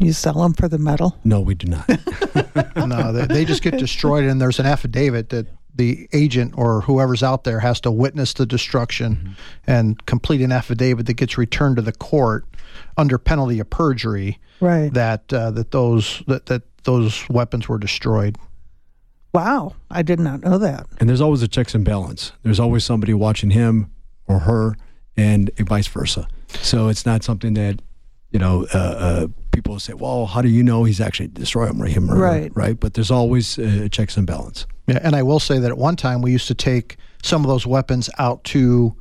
You sell them for the metal. No, we do not. [LAUGHS] no, they, they just get destroyed, and there's an affidavit that the agent or whoever's out there has to witness the destruction and complete an affidavit that gets returned to the court under penalty of perjury Right. that uh, that those that, that those weapons were destroyed. Wow. I did not know that. and there's always a checks and balance. There's always somebody watching him or her, and vice versa. So it's not something that you know uh, uh, people say, "Well, how do you know he's actually destroying him or him or her?" Right. Right. But there's always uh, checks and balance. Yeah, and I will say that at one time we used to take some of those weapons out to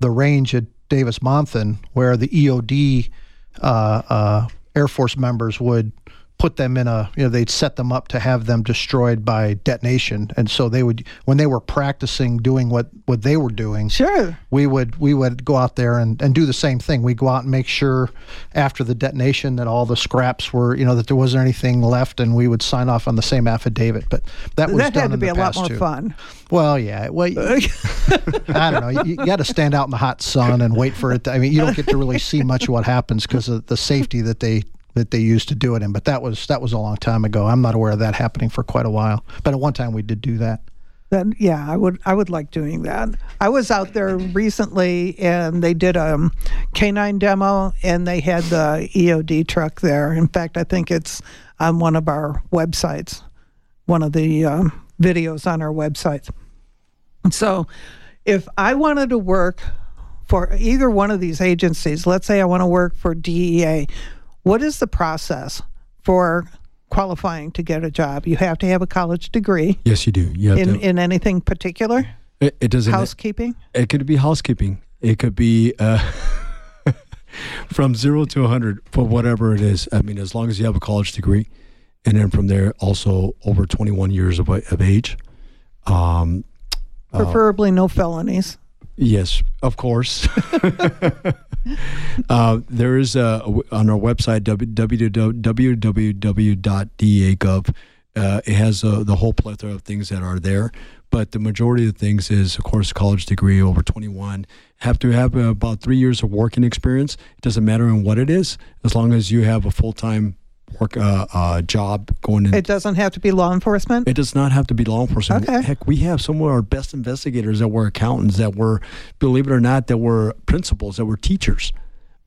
the range at Davis Monthan, where the EOD uh, uh, Air Force members would put them in a, you know, they'd set them up to have them destroyed by detonation, and so they would, when they were practicing doing what what they were doing, Sure. we would we would go out there and, and do the same thing. We go out and make sure after the detonation that all the scraps were, you know, that there wasn't anything left, and we would sign off on the same affidavit. But that was That had to be a lot more too. fun. Well, yeah. Well, [LAUGHS] i don't know. You, you got to stand out in the hot sun and wait for it. To, I mean, you don't get to really see much of what happens because of the safety that they that they used to do it in. But that was that was a long time ago. I'm not aware of that happening for quite a while. But at one time we did do that. Then yeah, I would I would like doing that. I was out there recently and they did a canine demo and they had the EOD truck there. In fact, I think it's on one of our websites, one of the um, videos on our websites. So, if I wanted to work for either one of these agencies, let's say I want to work for DEA, what is the process for qualifying to get a job? You have to have a college degree Yes, you do. You have in, to, in anything particular? it, it doesn't. Housekeeping? It could be housekeeping. It could be uh, [LAUGHS] from zero to 100 for whatever it is. I mean, as long as you have a college degree. And then from there, also over 21 years of, of age. Um, Preferably no felonies. Yes, of course. [LAUGHS] [LAUGHS] [LAUGHS] uh, there is a, on our website www.dea.gov. Uh, it has uh, the whole plethora of things that are there, but the majority of things is, of course, college degree over 21. Have to have uh, about three years of working experience. It doesn't matter in what it is, as long as you have a full time work uh, uh, job going in. It doesn't have to be law enforcement. It does not have to be law enforcement. Okay. Heck, we have some of our best investigators that were accountants, that were, believe it or not, that were principals, that were teachers.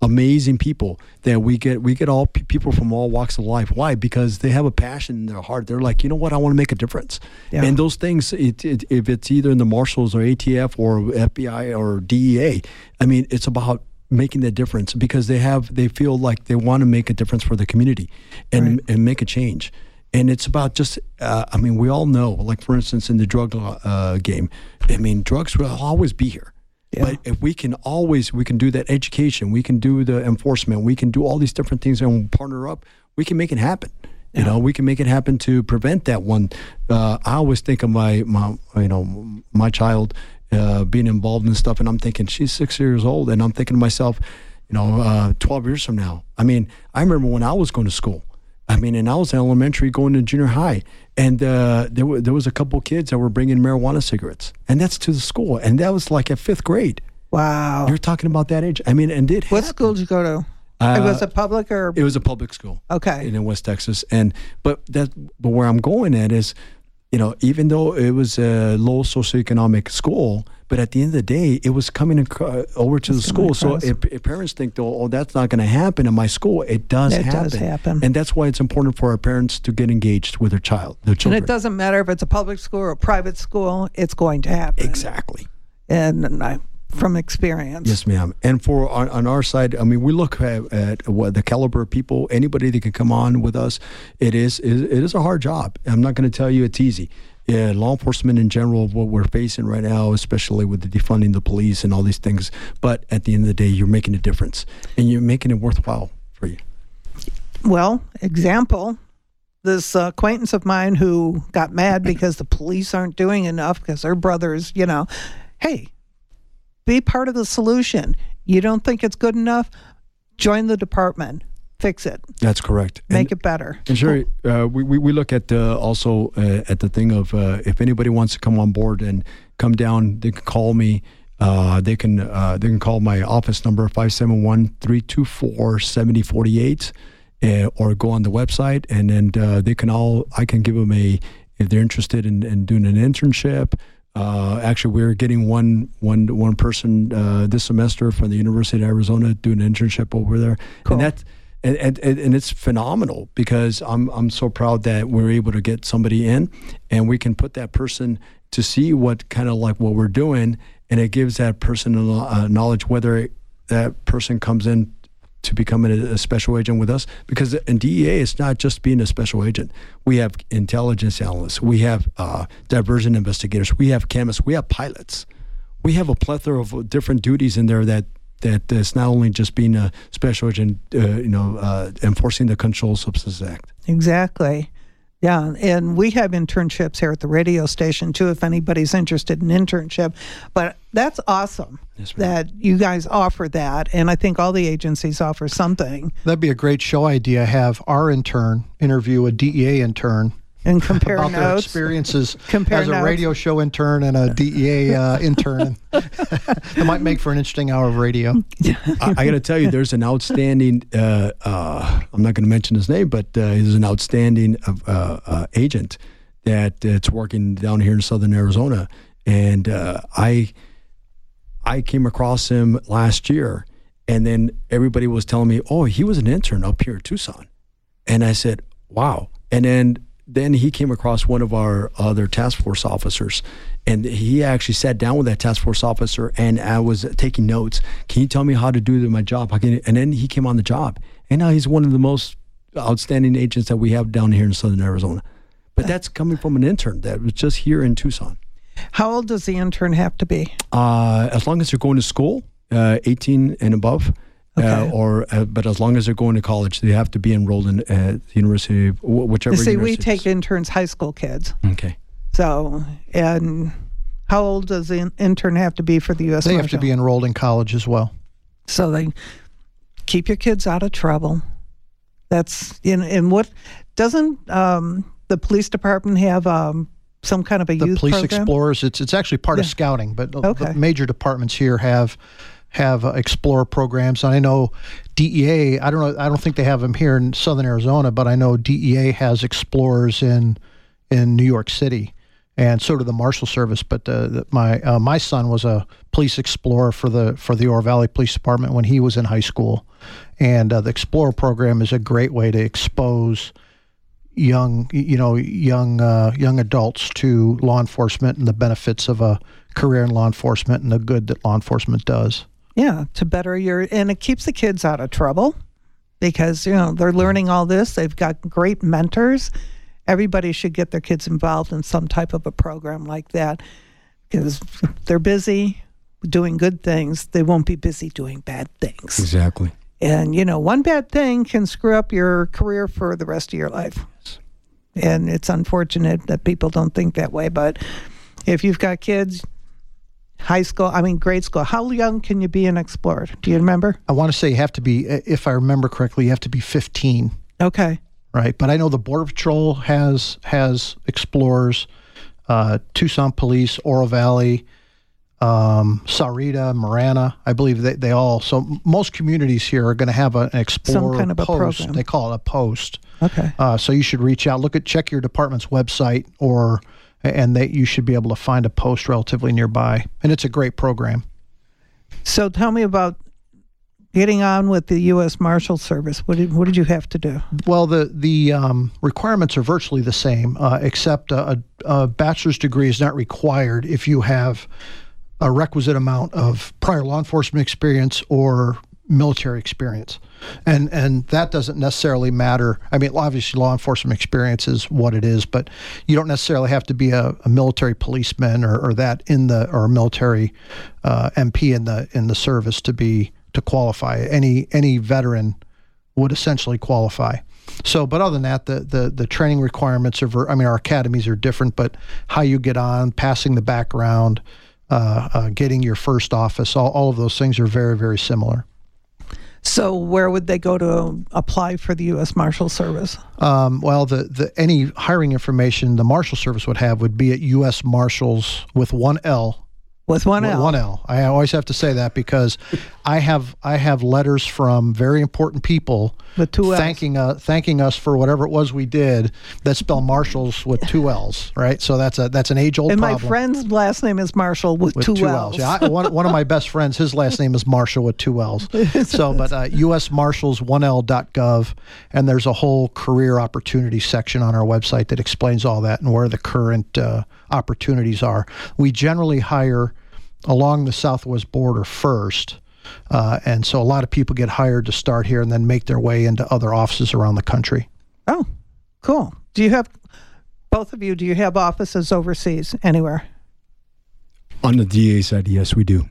Amazing people that we get. We get all pe- people from all walks of life. Why? Because they have a passion in their heart. They're like, you know what? I want to make a difference. Yeah. And those things, it, it, if it's either in the marshals or ATF or FBI or DEA, I mean, it's about making that difference because they have they feel like they want to make a difference for the community and and make a change. And it's about just uh, i mean we all know like for instance in the drug uh, game i mean drugs will always be here. But if we can always we can do that education we can do the enforcement we can do all these different things and partner up we can make it happen. You know, we can make it happen to prevent that one. Uh, I always think of my, my you know, my child uh, being involved in stuff, and I'm thinking she's six years old, and I'm thinking to myself, you know, uh, 12 years from now. I mean, I remember when I was going to school. I mean, and I was in elementary going to junior high, and uh, there, were, there was a couple kids that were bringing marijuana cigarettes, and that's to the school, and that was like at fifth grade. Wow. You're talking about that age. I mean, and did What happen. school did you go to? Uh, was a public or It was a public school. Okay. In West Texas, and but that but where I'm going at is, you know, even though it was a low socioeconomic school, but at the end of the day, it was coming acro- over to the school. So if, if parents think, though, oh, that's not going to happen in my school, it does It happen. does happen. and that's why it's important for our parents to get engaged with their child, their and it doesn't matter if it's a public school or a private school, it's going to happen. exactly. And I, from experience. Yes, ma'am. And for on, on our side, I mean, we look at, at what the caliber of people, anybody that can come on with us. It is it, it is a hard job. I'm not going to tell you it's easy. Yeah, law enforcement in general, what we're facing right now, especially with the defunding the police and all these things. But at the end of the day, you're making a difference, and you're making it worthwhile for you. Well, example, this uh, acquaintance of mine who got mad because the police aren't doing enough because their brothers, you know, hey, be part of the solution. You don't think it's good enough? Join the department, fix it, That's correct. make And- it better. And sure, uh, we, we, we look at uh, also uh, at the thing of uh, if anybody wants to come on board and come down, they can call me. Uh, they can uh, they can call my office number 571-324-7048 uh, or go on the website and then uh, they can all I can give them a if they're interested in, in doing an internship. Uh, actually, we're getting one one one person uh, this semester from the University of Arizona doing an internship over there, Cool. and that and, and, and it's phenomenal because I'm I'm so proud that we're able to get somebody in and we can put that person to see what kind of like what we're doing and it gives that person a uh, knowledge whether that person comes in to become a, special agent with us because in DEA it's not just being a special agent. We have intelligence analysts, we have uh, diversion investigators, we have chemists, we have pilots, we have a plethora of different duties in there that that is not only just being a special agent, uh, you know, uh, enforcing the Controlled Substances Act. Exactly. Yeah, and we have internships here at the radio station too. If anybody's interested in internship, but that's awesome Yes, that you guys offer that, and I think all the agencies offer something. That'd be a great show idea. Have our intern interview a DEA intern And [LAUGHS] compare about their experiences [LAUGHS] Compare as a notes. radio show intern and a [LAUGHS] DEA uh, intern. that might make for an interesting hour of radio. I, I got to tell you, there's an outstanding. Uh, uh, I'm not going to mention his name, but uh, he's an outstanding uh, uh, agent that that's working down here in Southern Arizona, and uh, I I came across him last year, and then everybody was telling me, "Oh, he was an intern up here in Tucson," and I said, "Wow!" And then then he came across one of our other task force officers, and he actually sat down with that task force officer, and I was taking notes. Can you tell me how to do my job? And then he came on the job, and now he's one of the most outstanding agents that we have down here in Southern Arizona. But that's coming from an intern that was just here in Tucson. How old does the intern have to be? Uh, as long as they're going to school, uh, 18 and above, Okay. uh, or uh, but as long as they're going to college, they have to be enrolled in uh, the university, of- wh- whichever. See, we take interns, high school kids. Okay. So, and how old does the in- intern have to be for the U.S. They have to be enrolled in college as well. So they keep your kids out of trouble. That's in and what doesn't um, the police department have um, some kind of a The youth police program? explorers, it's it's actually part of scouting, but Okay. the major departments here have have uh, explorer programs. And I know DEA. I don't know. I don't think they have them here in Southern Arizona, but I know DEA has explorers in in New York City, and so do the Marshal Service. But uh, the, my uh, my son was a police explorer for the for the Oro Valley Police Department when he was in high school, and uh, the Explorer program is a great way to expose young you know young uh, young adults to law enforcement and the benefits of a career in law enforcement and the good that law enforcement does. Yeah, to better your and it keeps the kids out of trouble because you know they're learning all this. They've got great mentors. Everybody should get their kids involved in some type of a program like that because they're busy doing good things. They won't be busy doing bad things. Exactly. And, you know, one bad thing can screw up your career for the rest of your life. And it's unfortunate that people don't think that way. But if you've got kids, high school, I mean, grade school, how young can you be an explorer? Do you remember? I want to say you have to be, if I remember correctly, you have to be 15. Okay. Right. But I know the Border Patrol has has explorers, uh, Tucson Police, Oro Valley, um, Sahuarita, Marana. I believe they, they all, so most communities here are going to have a, an explorer kind of a post. program. They call it a post. Okay. Uh, so you should reach out, look at, check your department's website, or and that you should be able to find a post relatively nearby. And it's a great program. So tell me about getting on with the U.S. Marshal Service. What did, what did you have to do? Well, the the um, requirements are virtually the same, uh, except a, a bachelor's degree is not required if you have a requisite amount of prior law enforcement experience or military experience. And and that doesn't necessarily matter. I mean, obviously, law enforcement experience is what it is, but you don't necessarily have to be a, a military policeman or, or that in the or a military uh, MP in the in the service to be to qualify. Any any veteran would essentially qualify. So, but other than that, the the, the training requirements are. I mean, our academies are different, but how you get on, passing the background, getting your first office, all, all of those things are very very similar. So where would they go to apply for the U.S. Marshal Service? Um, well, the, the any hiring information the Marshal Service would have would be at U.S. Marshals with one L. With one L. One L. I always have to say that because [LAUGHS] I have I have letters from very important people With two Ls. thanking uh, thanking us for whatever it was we did that spell Marshals with two [LAUGHS] L's, right? So that's a that's an age old And my friend's last name is Marshall with, with two, two L's. L's. Yeah, I, one, one of my best friends, his last name is Marshall with two L's. [LAUGHS] So, but uh, usmarshals1l.gov, and there's a whole career opportunity section on our website that explains all that and where the current uh, opportunities are. We generally hire along the southwest border first. Uh, and so a lot of people get hired to start here and then make their way into other offices around the country. Oh, cool. Do you have both of you? Do you have offices overseas anywhere? On the DA side, yes, we do.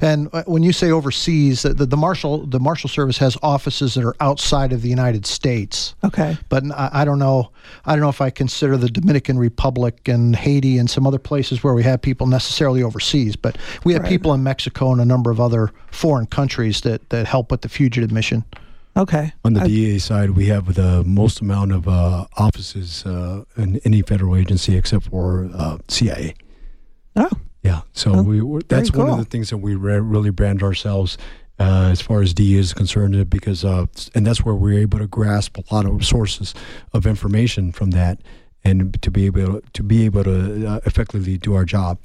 And uh, when you say overseas, the, the, the marshal the marshal service has offices that are outside of the United States. Okay. But I, I don't know. I don't know if I consider the Dominican Republic and Haiti and some other places where we have people necessarily overseas. But we have Right. people in Mexico and a number of other foreign countries that, that help with the fugitive mission. Okay. On the I- DA side, we have the most amount of uh, offices uh, in any federal agency except for uh, CIA. Oh, Yeah, so Oh, we that's one of the things that we re- really brand ourselves uh, as far as DE is concerned, uh, because uh, and that's where we're able to grasp a lot of sources of information from that, and to be able to be able to uh, effectively do our job.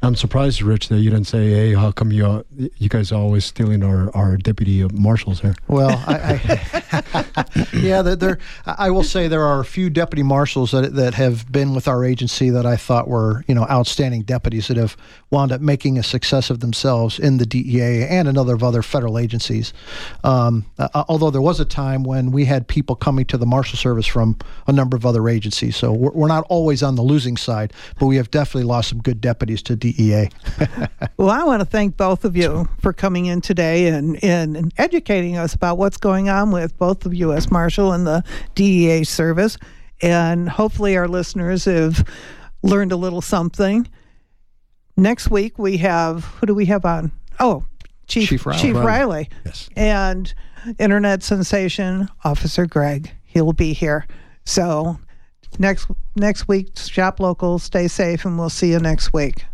I'm surprised, Rich, that you didn't say, "Hey, how come you you guys are always stealing our, our deputy marshals here?" Well, I, I [LAUGHS] yeah, there. I will say there are a few deputy marshals that that have been with our agency that I thought were you know outstanding deputies that have wound up making a success of themselves in the DEA and another of other federal agencies. Um, uh, although there was a time when we had people coming to the marshal service from a number of other agencies, so we're, we're not always on the losing side, but we have definitely lost some good deputies to DEA. [LAUGHS] Well, I want to thank both of you for coming in today and, and educating us about what's going on with both the U.S. Marshal and the DEA service. And hopefully, our listeners have learned a little something. Next week, we have who do we have on? Oh, Chief, Chief Riley. Chief Riley. Yes. And internet sensation, Officer Greg. He'll be here. So, next next week, shop local, stay safe, and we'll see you next week.